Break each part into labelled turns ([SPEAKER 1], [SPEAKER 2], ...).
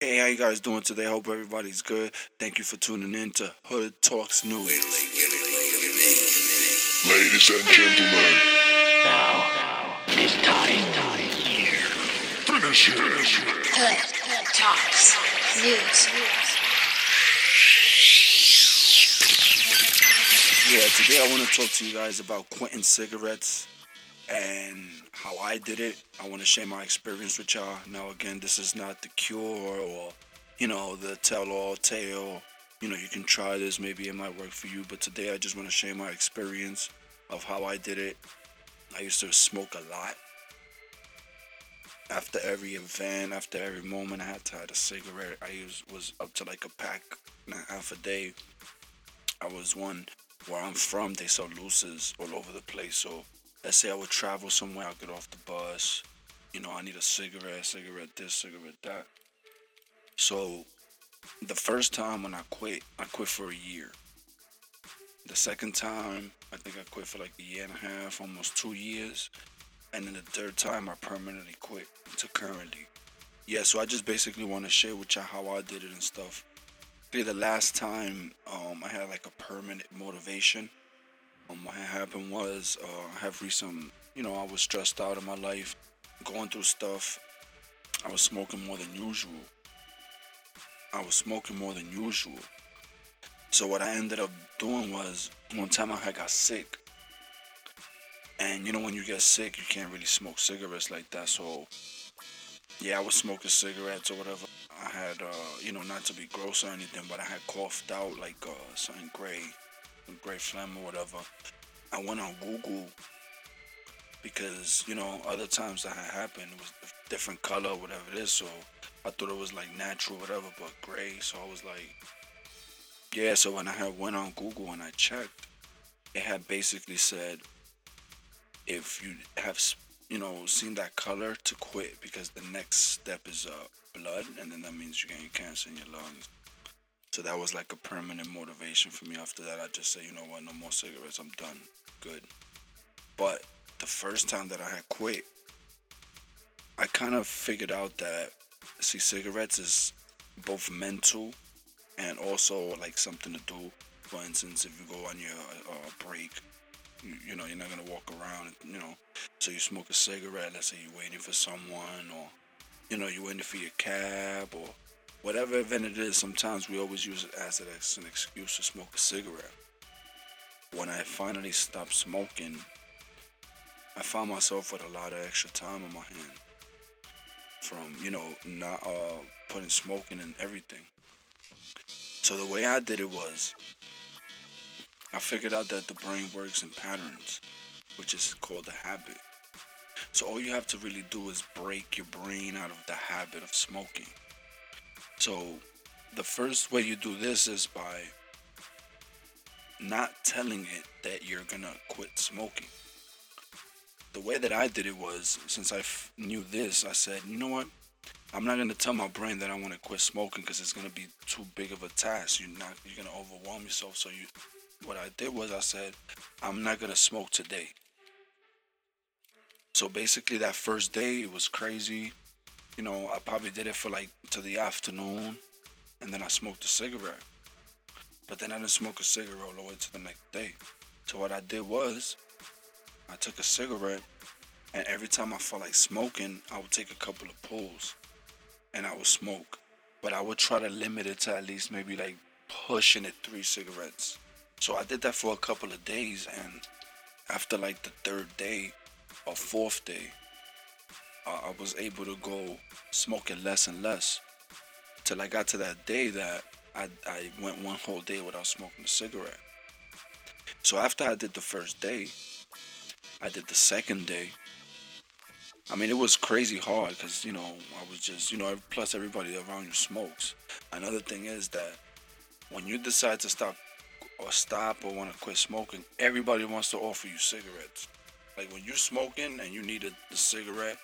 [SPEAKER 1] Hey, how you guys doing today? Hope everybody's good. Thank you for tuning in to Hood Talks News.
[SPEAKER 2] Ladies and gentlemen,
[SPEAKER 3] Now it's time.
[SPEAKER 2] finish it.
[SPEAKER 4] Hood Talks News.
[SPEAKER 1] Yeah, today I want to talk to you guys about quitting cigarettes and how I did it. I want to share my experience with y'all. Now, again, this is not the cure or, you know, the tell all tale. You know, you can try this, maybe it might work for you. But today I just want to share my experience of how I did it. I used to smoke a lot. After every event, after every moment, I had to have a cigarette. I used, was up to like a pack and a half a day. I was one where I'm from, they sell looses all over the place. So let's say I would travel somewhere, I'll get off the bus. You know, I need a cigarette, cigarette this, cigarette that. So the first time when I quit, I quit for a year. The second time, I think I quit for like a year and a half, almost two years. And then the third time, I permanently quit to currently. Yeah, so I just basically want to share with y'all how I did it and stuff. The last time um, I had like a permanent motivation. Um, what happened was uh, I have recent, you know, I was stressed out in my life, going through stuff. I was smoking more than usual. I was smoking more than usual. So what I ended up doing was one time I had got sick. And you know when you get sick, you can't really smoke cigarettes like that. So yeah, I was smoking cigarettes or whatever. I had, uh, you know, not to be gross or anything, but I had coughed out like uh, something gray, gray phlegm or whatever. I went on Google because, you know, other times that had happened, it was different color, whatever it is. So I thought it was like natural, whatever, but gray. So I was like, yeah. So when I had went on Google and I checked, it had basically said if you have you know seen that color to quit because the next step is uh blood and then that means you're getting cancer in your lungs so that was like a permanent motivation for me. After that i just said you know what? No more cigarettes. I'm done. Good. But the first time that i had quit i kind of figured out that see cigarettes is both mental and also like something to do. For instance if you go on your uh, break you, you know, you're not gonna walk around, you know. So you smoke a cigarette. Let's say you're waiting for someone, or you know, you're waiting for your cab, or whatever event it is. Sometimes we always use it as, an excuse to smoke a cigarette. When I finally stopped smoking, I found myself with a lot of extra time on my hand. From you know, not uh, putting smoking in everything. So the way I did it was, I figured out that the brain works in patterns, which is called a habit. So all you have to really do is break your brain out of the habit of smoking. So the first way you do this is by not telling it that you're gonna quit smoking. The way that I did it was, since I f- knew this, I said, you know what? I'm not gonna tell my brain that I want to quit smoking because it's gonna be too big of a task. You're not, you're gonna overwhelm yourself. So you, what I did was I said, I'm not gonna smoke today. So basically, that first day it was crazy. You know, I probably did it for like to the afternoon, and then I smoked a cigarette. But then I didn't smoke a cigarette all the way to the next day. So what I did was, I took a cigarette, and every time I felt like smoking, I would take a couple of pulls, and I would smoke. But I would try to limit it to at least maybe like pushing it three cigarettes. So I did that for a couple of days, and after like the third day or fourth day, uh, I was able to go smoking less and less till I got to that day that I, I went one whole day without smoking a cigarette. So after I did the first day, I did the second day. I mean, it was crazy hard because, you know, I was just, you know, plus everybody around you smokes. Another thing is that when you decide to stop or stop or want to quit smoking, everybody wants to offer you cigarettes. Like when you're smoking and you need a, a cigarette,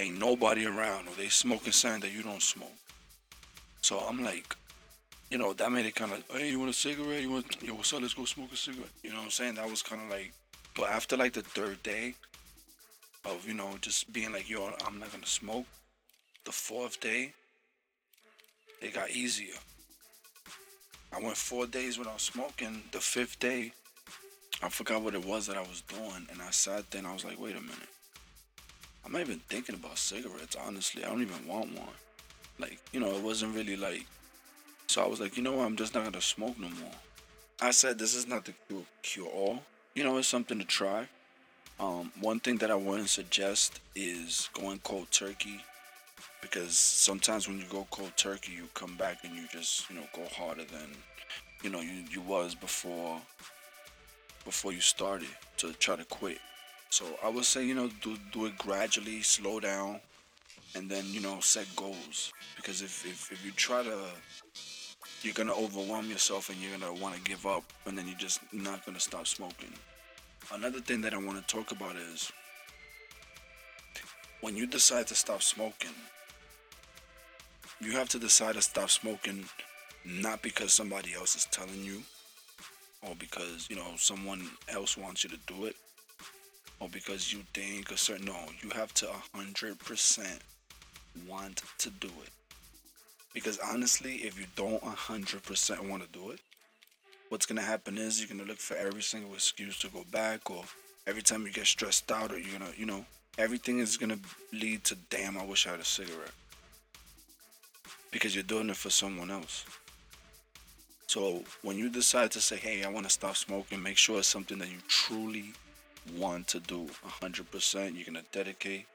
[SPEAKER 1] ain't nobody around or they smoking something that you don't smoke. So I'm like, you know, that made it kind of, hey, you want a cigarette? You want, yo, what's up? Let's go smoke a cigarette. You know what I'm saying? That was kind of like, but after like the third day of, you know, just being like, yo, I'm not gonna smoke. The fourth day, it got easier. I went four days without smoking. The fifth day, I forgot what it was that I was doing, and I sat there and I was like, wait a minute. I'm not even thinking about cigarettes, honestly. I don't even want one. Like, you know, it wasn't really like. So I was like, you know what? I'm just not gonna smoke no more. I said this is not the cure, cure all. You know, it's something to try. Um, one thing that I wouldn't suggest is going cold turkey because sometimes when you go cold turkey, you come back and you just you know go harder than you know you, you was before before you started to try to quit. So I would say you know do do it gradually, slow down, and then you know set goals. Because if if, if you try to you're gonna overwhelm yourself and you're gonna want to give up and then you're just not gonna stop smoking. Another thing that I want to talk about is when you decide to stop smoking, you have to decide to stop smoking not because somebody else is telling you or because, you know, someone else wants you to do it or because you think a certain no, you have to 100% want to do it. Because honestly, if you don't 100% want to do it, what's gonna happen is you're gonna look for every single excuse to go back, or every time you get stressed out, or you're gonna, you know, everything is gonna lead to damn, I wish I had a cigarette. Because you're doing it for someone else. So when you decide to say, hey, I want to stop smoking, make sure it's something that you truly want to do 100%. You're to dedicate.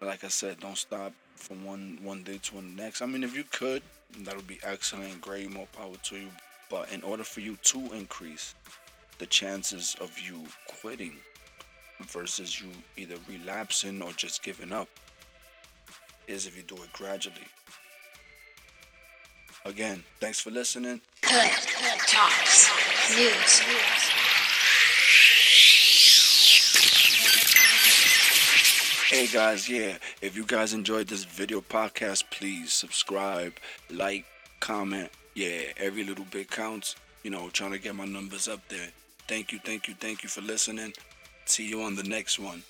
[SPEAKER 1] Like I said, don't stop from one one day to the next. I mean, if you could, that would be excellent, great, more power to you. But in order for you to increase the chances of you quitting versus you either relapsing or just giving up is if you do it gradually. Again, thanks for listening.
[SPEAKER 4] Good good talks. News. News.
[SPEAKER 1] Hey guys, yeah, if you guys enjoyed this video podcast, please subscribe, like, comment. Yeah, every little bit counts. You know, trying to get my numbers up there. Thank you, thank you, thank you for listening. See you on the next one.